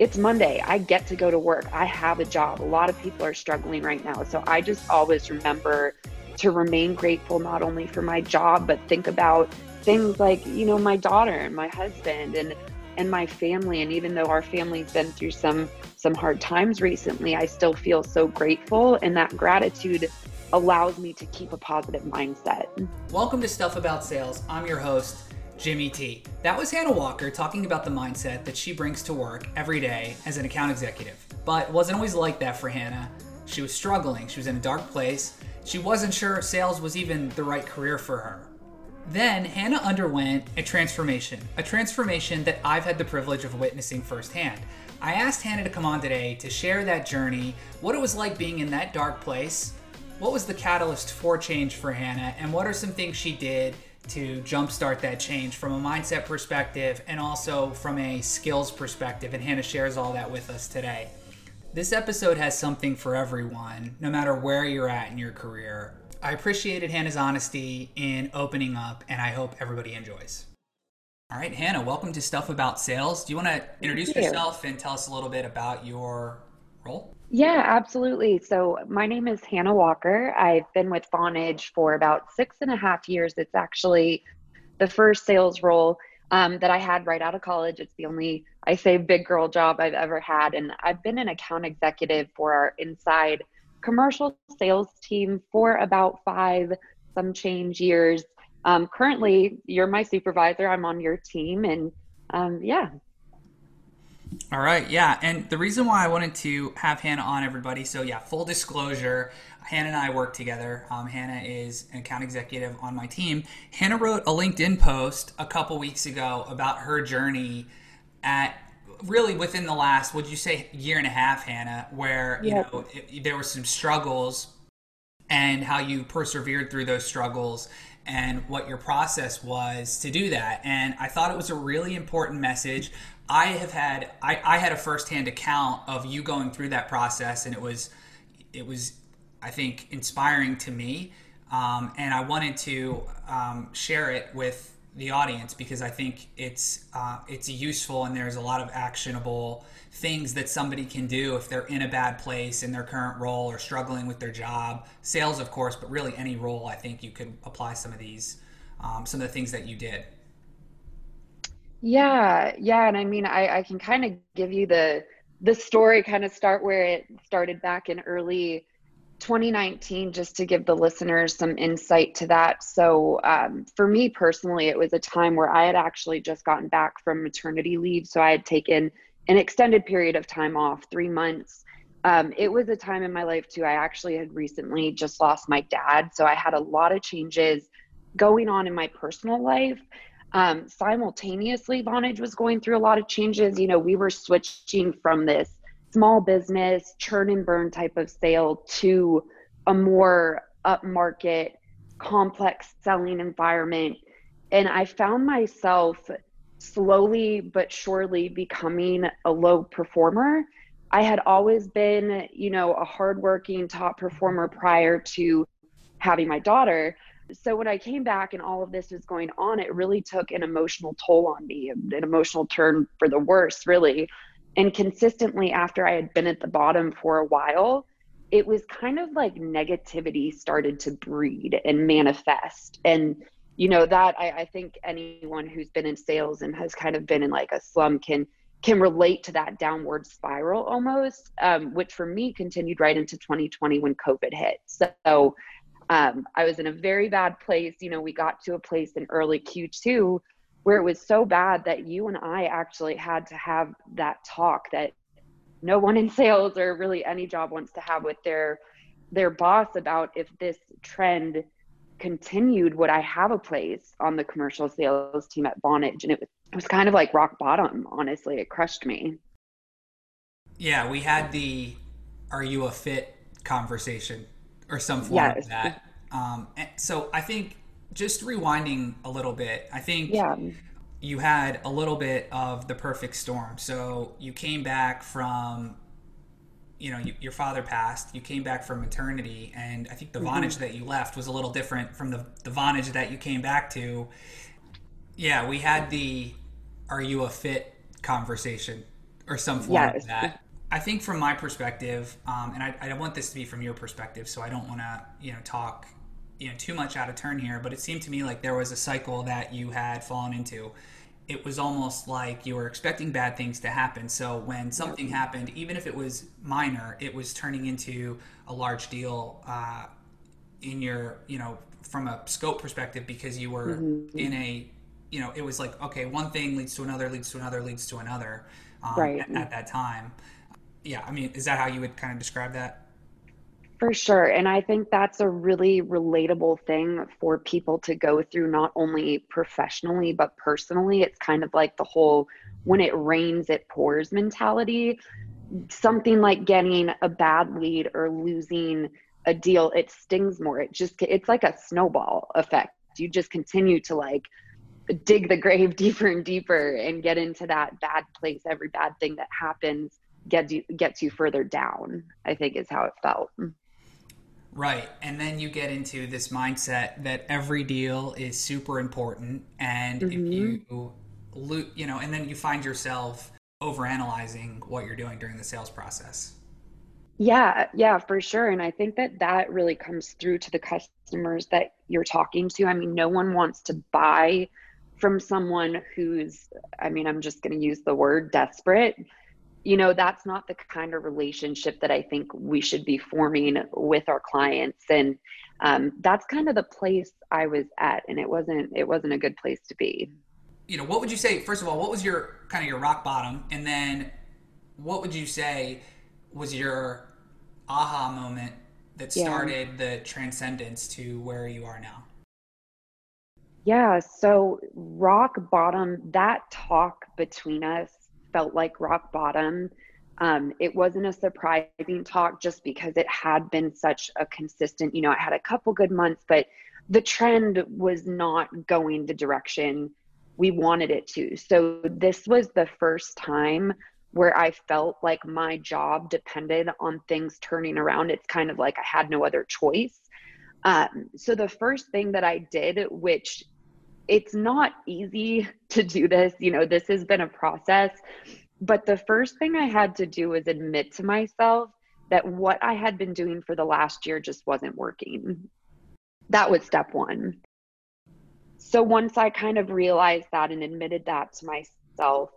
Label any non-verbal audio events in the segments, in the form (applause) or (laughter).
it's Monday. I get to go to work. I have a job. A lot of people are struggling right now. So I just always remember to remain grateful not only for my job, but think about things like, you know, my daughter and my husband and and my family. And even though our family's been through some some hard times recently, I still feel so grateful. And that gratitude allows me to keep a positive mindset. Welcome to Stuff About Sales. I'm your host, Jimmy T. That was Hannah Walker talking about the mindset that she brings to work every day as an account executive. But wasn't always like that for Hannah. She was struggling, she was in a dark place. She wasn't sure sales was even the right career for her. Then Hannah underwent a transformation, a transformation that I've had the privilege of witnessing firsthand. I asked Hannah to come on today to share that journey, what it was like being in that dark place, what was the catalyst for change for Hannah, and what are some things she did to jumpstart that change from a mindset perspective and also from a skills perspective. And Hannah shares all that with us today. This episode has something for everyone, no matter where you're at in your career. I appreciated Hannah's honesty in opening up, and I hope everybody enjoys. All right, Hannah, welcome to Stuff About Sales. Do you want to introduce yourself and tell us a little bit about your role? Yeah, absolutely. So, my name is Hannah Walker. I've been with Vonage for about six and a half years. It's actually the first sales role um, that I had right out of college. It's the only, I say, big girl job I've ever had. And I've been an account executive for our inside commercial sales team for about five, some change years. Um, currently, you're my supervisor. I'm on your team. And um, yeah, all right, yeah, and the reason why I wanted to have Hannah on, everybody. So yeah, full disclosure, Hannah and I work together. Um, Hannah is an account executive on my team. Hannah wrote a LinkedIn post a couple weeks ago about her journey at really within the last, would you say, year and a half, Hannah, where you know it, there were some struggles and how you persevered through those struggles and what your process was to do that. And I thought it was a really important message. I have had I, I had a firsthand account of you going through that process, and it was it was I think inspiring to me, um, and I wanted to um, share it with the audience because I think it's uh, it's useful and there's a lot of actionable things that somebody can do if they're in a bad place in their current role or struggling with their job. Sales, of course, but really any role. I think you could apply some of these um, some of the things that you did. Yeah, yeah, and I mean, I I can kind of give you the the story, kind of start where it started back in early 2019, just to give the listeners some insight to that. So, um, for me personally, it was a time where I had actually just gotten back from maternity leave, so I had taken an extended period of time off, three months. Um, it was a time in my life too. I actually had recently just lost my dad, so I had a lot of changes going on in my personal life um, simultaneously, Vonage was going through a lot of changes. You know, we were switching from this small business churn and burn type of sale to a more upmarket, complex selling environment. And I found myself slowly but surely becoming a low performer. I had always been, you know, a hardworking top performer prior to having my daughter so when I came back and all of this was going on, it really took an emotional toll on me, an emotional turn for the worse, really. And consistently, after I had been at the bottom for a while, it was kind of like negativity started to breed and manifest. And, you know, that I, I think anyone who's been in sales and has kind of been in like a slum can can relate to that downward spiral almost, um, which for me continued right into 2020 when COVID hit. So um, I was in a very bad place. You know, we got to a place in early Q2 where it was so bad that you and I actually had to have that talk that no one in sales or really any job wants to have with their their boss about if this trend continued would I have a place on the commercial sales team at Vonage and it was it was kind of like rock bottom honestly it crushed me yeah we had the are you a fit conversation or some form yes. of that. Um, so I think just rewinding a little bit, I think yeah. you had a little bit of the perfect storm. So you came back from, you know, you, your father passed. You came back from maternity, and I think the mm-hmm. Vonage that you left was a little different from the the Vonage that you came back to. Yeah, we had the "Are you a fit?" conversation or some form yes. of that. I think from my perspective, um, and I, I want this to be from your perspective, so I don't want to, you know, talk, you know, too much out of turn here. But it seemed to me like there was a cycle that you had fallen into. It was almost like you were expecting bad things to happen. So when something happened, even if it was minor, it was turning into a large deal uh, in your, you know, from a scope perspective because you were mm-hmm. in a, you know, it was like okay, one thing leads to another, leads to another, leads to another, um, right. at, at that time yeah, I mean, is that how you would kind of describe that? For sure. And I think that's a really relatable thing for people to go through, not only professionally, but personally. It's kind of like the whole when it rains, it pours mentality. Something like getting a bad lead or losing a deal, it stings more. It just, it's like a snowball effect. You just continue to like dig the grave (laughs) deeper and deeper and get into that bad place. Every bad thing that happens gets you gets you further down i think is how it felt right. And then you get into this mindset that every deal is super important. And mm-hmm. if you you know and then you find yourself overanalyzing what you're doing during the sales process. Yeah. Yeah for sure. And i think that that really comes through to the customers that you're talking to. I mean no one wants to buy from someone who's i mean i'm just going to use the word desperate you know that's not the kind of relationship that i think we should be forming with our clients. And um, that's kind of the place i was at and it wasn't it wasn't a good place to be. You know what would you say first of all what was your kind of your rock bottom? And then what would you say was your aha moment that started yeah. the transcendence to where you are now? Yeah so rock bottom that talk between us felt like rock bottom. Um, it wasn't a surprising talk just because it had been such a consistent, you know, I had a couple good months, but the trend was not going the direction we wanted it to. So this was the first time where I felt like my job depended on things turning around. It's kind of like I had no other choice. Um, so the first thing that I did, which it's not easy (laughs) to do this. You know, this has been a process. But the first thing I had to do was admit to myself that what I had been doing for the last year just wasn't working. That was step one. So once I kind of realized that and admitted that to myself,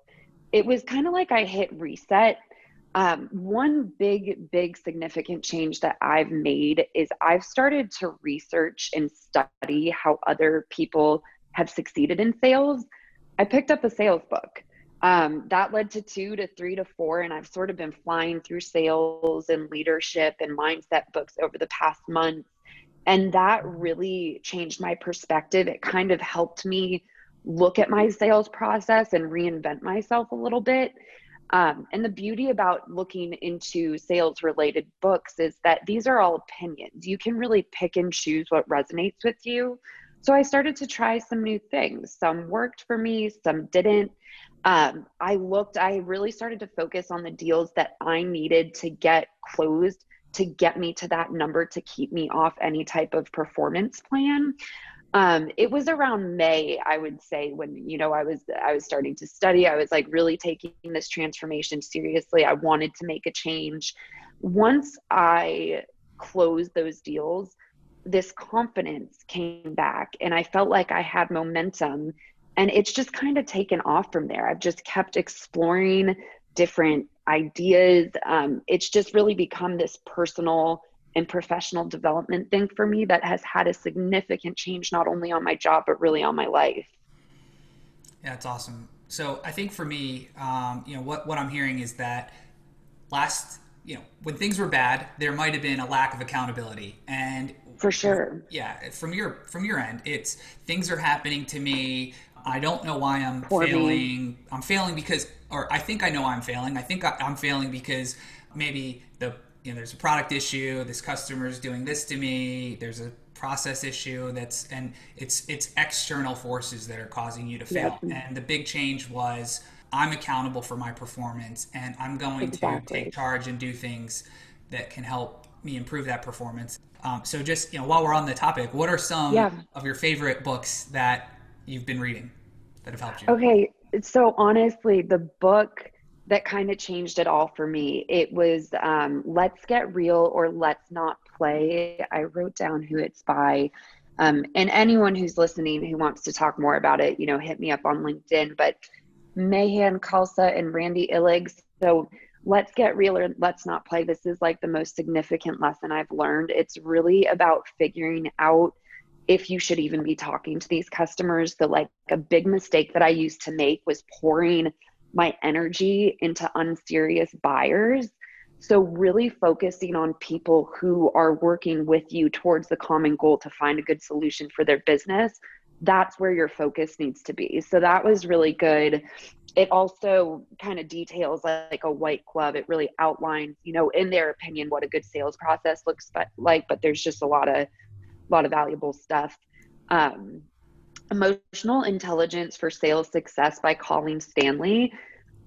it was kind of like I hit reset. Um, one big, big significant change that I've made is I've started to research and study how other people have succeeded in sales, I picked up a sales book. Um, that led to two to three to four, and I've sort of been flying through sales and leadership and mindset books over the past month. And that really changed my perspective. It kind of helped me look at my sales process and reinvent myself a little bit. Um, and the beauty about looking into sales related books is that these are all opinions. You can really pick and choose what resonates with you. So I started to try some new things. Some worked for me, some didn't. Um, I looked, I really started to focus on the deals that I needed to get closed to get me to that number to keep me off any type of performance plan. Um, it was around May, I would say, when you know I was I was starting to study. I was like really taking this transformation seriously. I wanted to make a change. Once I closed those deals, this confidence came back and I felt like I had momentum. And it's just kind of taken off from there. I've just kept exploring different ideas. Um, it's just really become this personal and professional development thing for me that has had a significant change, not only on my job, but really on my life. Yeah, it's awesome. So I think for me, um, you know, what, what I'm hearing is that last, you know, when things were bad, there might have been a lack of accountability. And for sure yeah from your from your end it's things are happening to me i don't know why i'm Poor failing me. i'm failing because or i think i know i'm failing i think i'm failing because maybe the you know there's a product issue this customer's doing this to me there's a process issue that's and it's it's external forces that are causing you to fail yep. and the big change was i'm accountable for my performance and i'm going exactly. to take charge and do things that can help me improve that performance um, so just you know, while we're on the topic, what are some yeah. of your favorite books that you've been reading that have helped you? Okay, so honestly, the book that kind of changed it all for me. It was um, Let's Get Real or Let's Not Play. I wrote down who it's by. Um, and anyone who's listening who wants to talk more about it, you know, hit me up on LinkedIn. But Mahan Khalsa and Randy Illig. So let's get real or let's not play. This is like the most significant lesson I've learned. It's really about figuring out if you should even be talking to these customers. The like a big mistake that I used to make was pouring my energy into unserious buyers. So, really focusing on people who are working with you towards the common goal to find a good solution for their business. That's where your focus needs to be. So, that was really good. It also kind of details like a white glove. It really outlines, you know, in their opinion, what a good sales process looks like. But there's just a lot of, a lot of valuable stuff. Um, Emotional Intelligence for Sales Success by Colleen Stanley.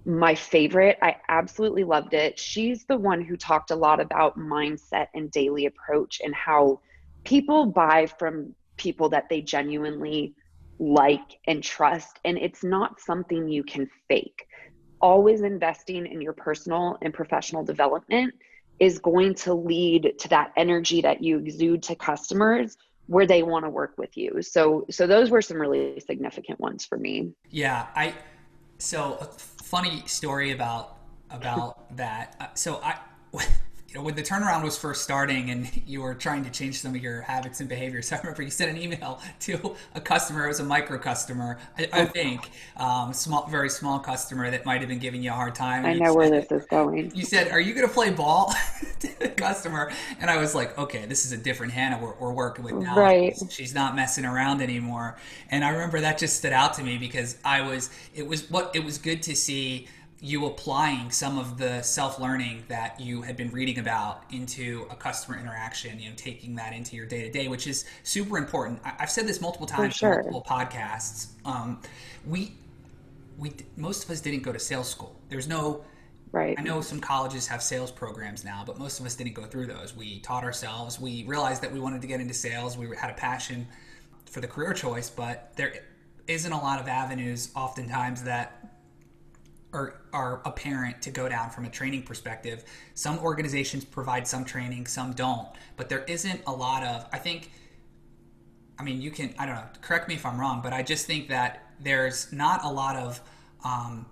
My favorite. I absolutely loved it. She's the one who talked a lot about mindset and daily approach and how people buy from people that they genuinely like and trust. And it's not something you can fake. Always investing in your personal and professional development is going to lead to that energy that you exude to customers where they want to work with you. So so those were some really significant ones for me. Yeah, I so a funny story about about that. Uh, so I (laughs) you know when the turnaround was first starting and (laughs) you were trying to change some of your habits and behaviors, (laughs) I remember you sent an email (laughs) to a customer. It was a micro customer, I, I think, um, small, very small customer that might have been giving you a hard time. I know where this is going. You said, "Are you going to play ball?" to the customer, and I was like, "Okay, this is a different Hannah we're, we're working with now. Right. She's not messing around anymore." And I remember that just stood out to me because I was. It was what it was good to see you applying some of the self-learning that you had been reading about into a customer interaction you know taking that into your day-to-day which is super important. I, have said this multiple times sure. multiple podcasts. Um, we we most of us didn't go to sales school. There's no right. I know some colleges have sales programs now but most of us didn't go through those. We taught ourselves. We realized that we wanted to get into sales. We had a passion for the career choice but there isn't a lot of avenues oftentimes that are, are apparent to go down from a training perspective. Some organizations provide some training, some don't, but there isn't a lot of, I think, I mean, you can, I don't know, correct me if I'm wrong, but I just think that there's not a lot of, um,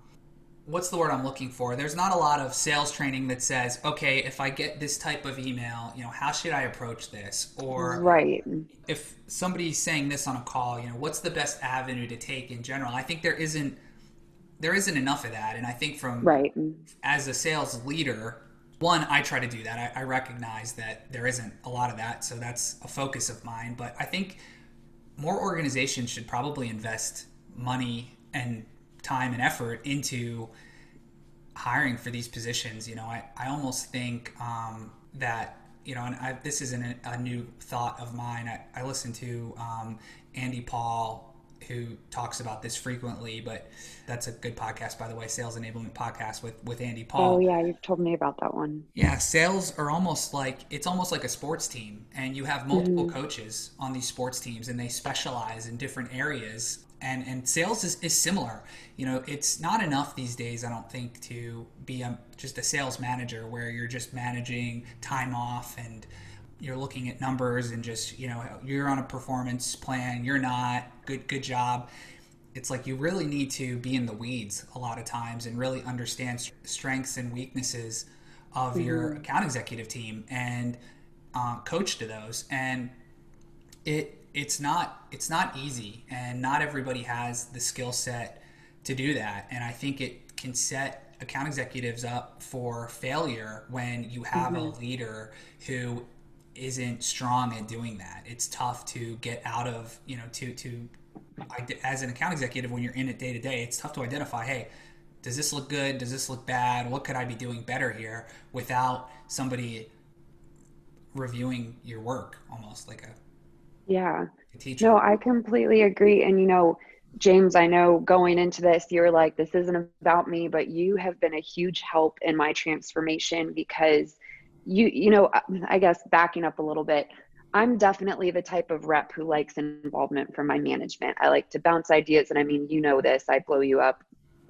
what's the word I'm looking for? There's not a lot of sales training that says, okay, if I get this type of email, you know, how should I approach this? Or right. if somebody's saying this on a call, you know, what's the best avenue to take in general? I think there isn't there isn't enough of that. And I think from right as a sales leader, one, I try to do that. I, I, recognize that there isn't a lot of that, so that's a focus of mine. But I think more organizations should probably invest money and time and effort into hiring for these positions. You know, I, I almost think um, that you know, and I, this isn't a, a, new thought of mine. I, I listened to um, Andy Paul who talks about this frequently, but that's a good podcast, by the way, Sales Enablement Podcast with, with Andy Paul. Oh, yeah, you've told me about that one. Yeah, sales are almost like it's almost like a sports team, and you have multiple mm-hmm. coaches on these sports teams, and they specialize in different areas. And, and sales is, is similar. You know, it's not enough these days, I don't think, to be a, just a sales manager where you're just managing time off and you're looking at numbers and just you know you're on a performance plan you're not good good job it's like you really need to be in the weeds a lot of times and really understand strengths and weaknesses of mm-hmm. your account executive team and uh, coach to those and it it's not it's not easy and not everybody has the skill set to do that and i think it can set account executives up for failure when you have mm-hmm. a leader who isn't strong at doing that. It's tough to get out of, you know, to to as an account executive when you're in it day to day, it's tough to identify, hey, does this look good? Does this look bad? What could I be doing better here without somebody reviewing your work almost like a yeah. A teacher. No, I completely agree and you know, James, I know going into this, you're like, this isn't about me, but you have been a huge help in my transformation because you you know uh, i guess backing up a little bit i'm definitely the type of rep who likes involvement from my management i like to bounce ideas and i mean you know this i blow you up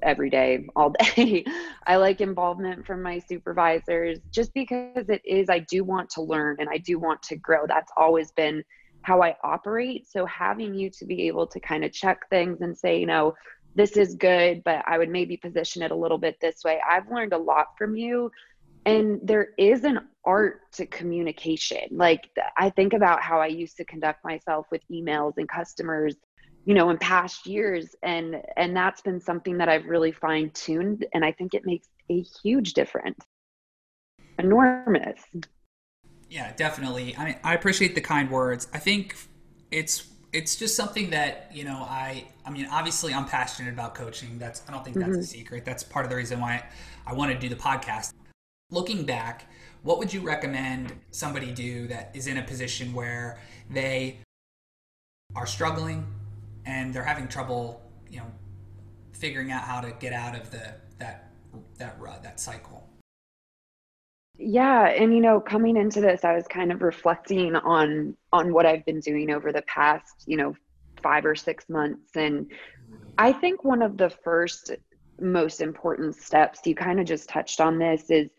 every day, (laughs) all day. I like involvement from my supervisors just because it is, I do want to learn and I do want to grow. That's always been how I operate. So having you to be able to kind of check things and say, you know, this is good, but I would maybe position it a little bit this way. I've learned a lot from you. And there is an art to communication. Like I think about how I used to conduct myself with emails and customers, you know, in past years and and that's been something that I've really fine-tuned and I think it makes a huge difference. Enormous. Yeah, definitely. I mean, I appreciate the kind words. I think it's it's just something that you know i i mean obviously i'm passionate about coaching that's i don't think that's mm-hmm. a secret that's part of the reason why i want to do the podcast looking back what would you recommend somebody do that is in a position where they are struggling and they're having trouble you know figuring out how to get out of the that that rut that cycle? Yeah, and you know, coming into this, I was kind of reflecting on on what I've been doing over the past, you know, 5 or 6 months and I think one of the first most important steps, you kind of just touched on this is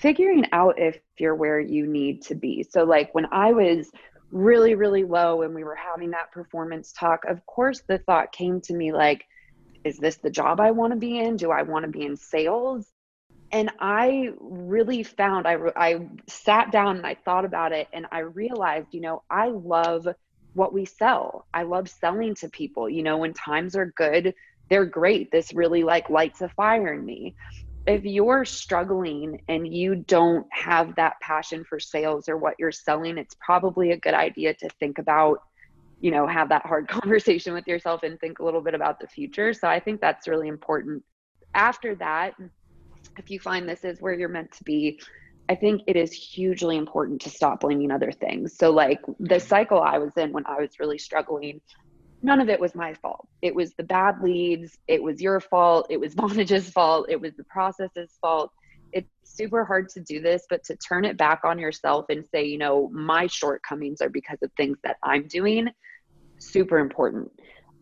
figuring out if you're where you need to be. So like when I was really really low and we were having that performance talk, of course the thought came to me like is this the job I want to be in? Do I want to be in sales? and i really found I, I sat down and i thought about it and i realized you know i love what we sell i love selling to people you know when times are good they're great this really like lights a fire in me if you're struggling and you don't have that passion for sales or what you're selling it's probably a good idea to think about you know have that hard (laughs) conversation with yourself and think a little bit about the future so i think that's really important after that if you find this is where you're meant to be, I think it is hugely important to stop blaming other things. So, like the cycle I was in when I was really struggling, none of it was my fault. It was the bad leads, it was your fault, it was (laughs) Vonage's fault, it was the process's fault. It's super hard to do this, but to turn it back on yourself and say, you know, my shortcomings are because of things that I'm doing, super important.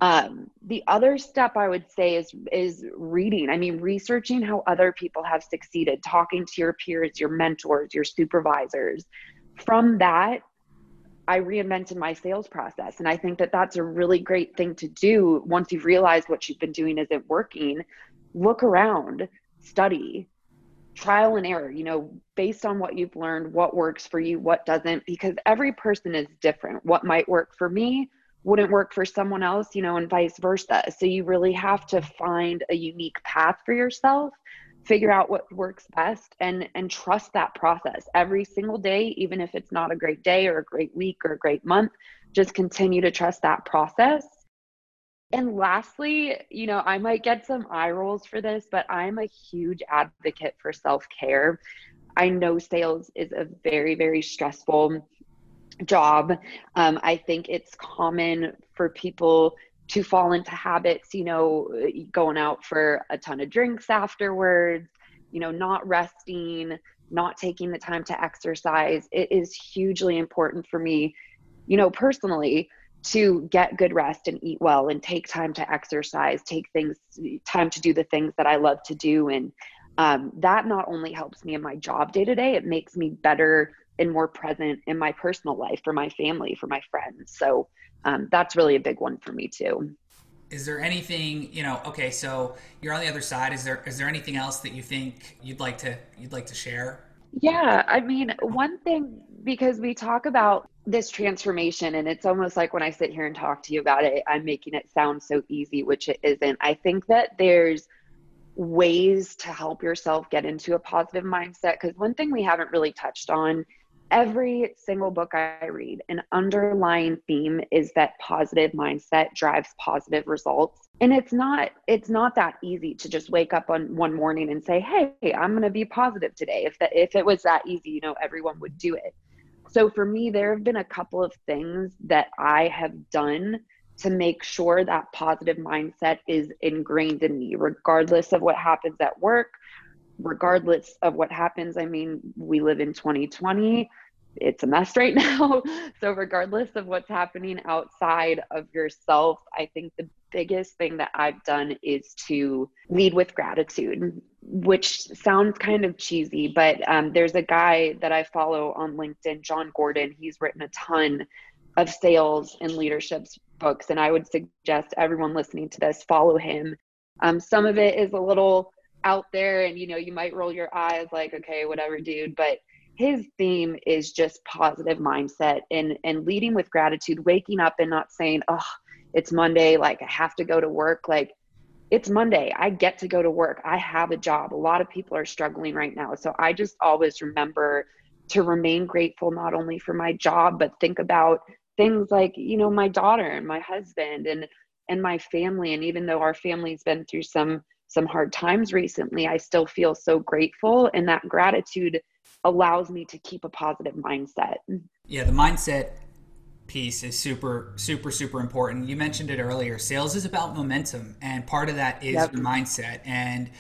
Um, the other step I would say is is reading. I mean, researching how other people have succeeded, talking to your peers, your mentors, your supervisors. From that, I reinvented my sales process, and I think that that's a really great thing to do once you've realized what you've been doing isn't working. Look around, study, trial and error. You know, based on what you've learned, what works for you, what doesn't, because every person is different. What might work for me wouldn't work for someone else, you know, and vice versa. So you really have to find a unique path for yourself, figure out what works best and and trust that process every single day even if it's not a great day or a great week or a great month, just continue to trust that process. And lastly, you know, I might get some eye rolls for this, but I'm a huge advocate for self-care. I know sales is a very very stressful job. Um, I think it's common for people to fall into habits, you know, going out for a ton of drinks afterwards, you know, not resting, not taking the time to exercise. It is hugely important for me, you know, personally to get good rest and eat well and take time to exercise, take things, time to do the things that I love to do. And um, that not only helps me in my job day to day, it makes me better and more present in my personal life for my family, for my friends. So um, that's really a big one for me too. Is there anything you know? Okay, so you're on the other side. Is there is there anything else that you think you'd like to you'd like to share? Yeah, I mean, one thing because we talk about this transformation and it's almost like when I sit here and talk to you about it, I'm making it sound so easy, which it isn't. I think that there's ways to help yourself get into a positive mindset because one thing we haven't really touched on every single book I read, an underlying theme is that positive mindset drives positive results. And it's not it's not that easy to just wake up on one morning and say, "Hey, I'm going to be positive today." If that if it was that easy, you know, everyone would do it. So for me, there have been a couple of things that I have done to make sure that positive mindset is ingrained in me regardless of what happens at work regardless of what happens, I mean, we live in 2020. It's a mess right (laughs) now. so, regardless of what's happening outside of yourself, I think the biggest thing that I've done is to lead with gratitude, which sounds kind of cheesy, but um, there's a guy that I follow on LinkedIn, Jon Gordon. He's written a ton of sales and leadership books, and I would suggest everyone listening to this follow him. Um, some of it is a little out there, and you know, you might roll your eyes like, okay, whatever, dude, but his theme is just positive mindset and and leading with gratitude waking up and not saying oh it's monday like i have to go to work like it's monday i get to go to work i have a job. A lot of people are struggling right now so i just always remember to remain grateful not only for my job but think about things like you know my daughter and my husband and and my family and even though our family's been through some some hard times recently i still feel so grateful and that gratitude allows me to keep a positive mindset. Yeah, the mindset piece is super, super, super important. You mentioned it earlier. Sales is about momentum, and part of that is yep. your mindset. And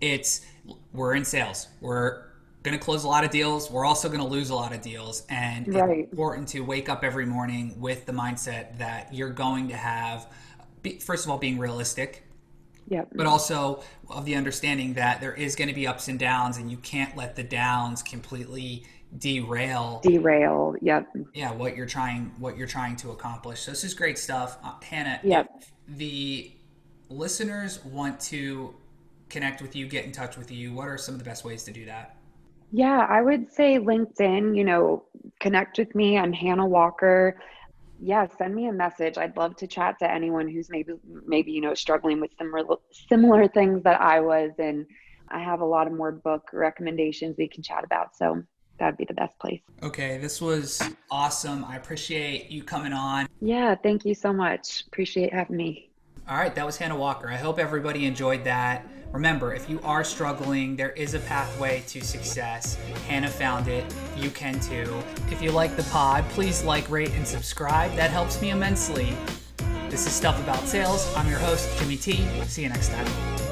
it's we're in sales. We're going to close a lot of deals. We're also going to lose a lot of deals, and right. it's important to wake up every morning with the mindset that you're going to have. First of all, being realistic Yep. But also of the understanding that there is going to be ups and downs, and you can't let the downs completely derail derail yep. Yeah what you're trying what you're trying to accomplish. So this is great stuff. Uh, hannah yep. the listeners want to connect with you get in touch with you what are some of the best ways to do that? Yeah i would say linkedin you know connect with me. I'm hannah walker yeah send me a message. I'd love to chat to anyone who's maybe maybe you know struggling with some similar things that i was and i have a lot of more book recommendations we can chat about so that'd be the best place. Okay this was awesome. I appreciate you coming on. Yeah thank you so much. Appreciate having me. All right that was hannah walker. I hope everybody enjoyed that Remember, if you are struggling, there is a pathway to success. Hannah found it. You can too. If you like the pod, please like, rate, and subscribe. That helps me immensely. This is Stuff About Sales. I'm your host, Jimmy T. See you next time.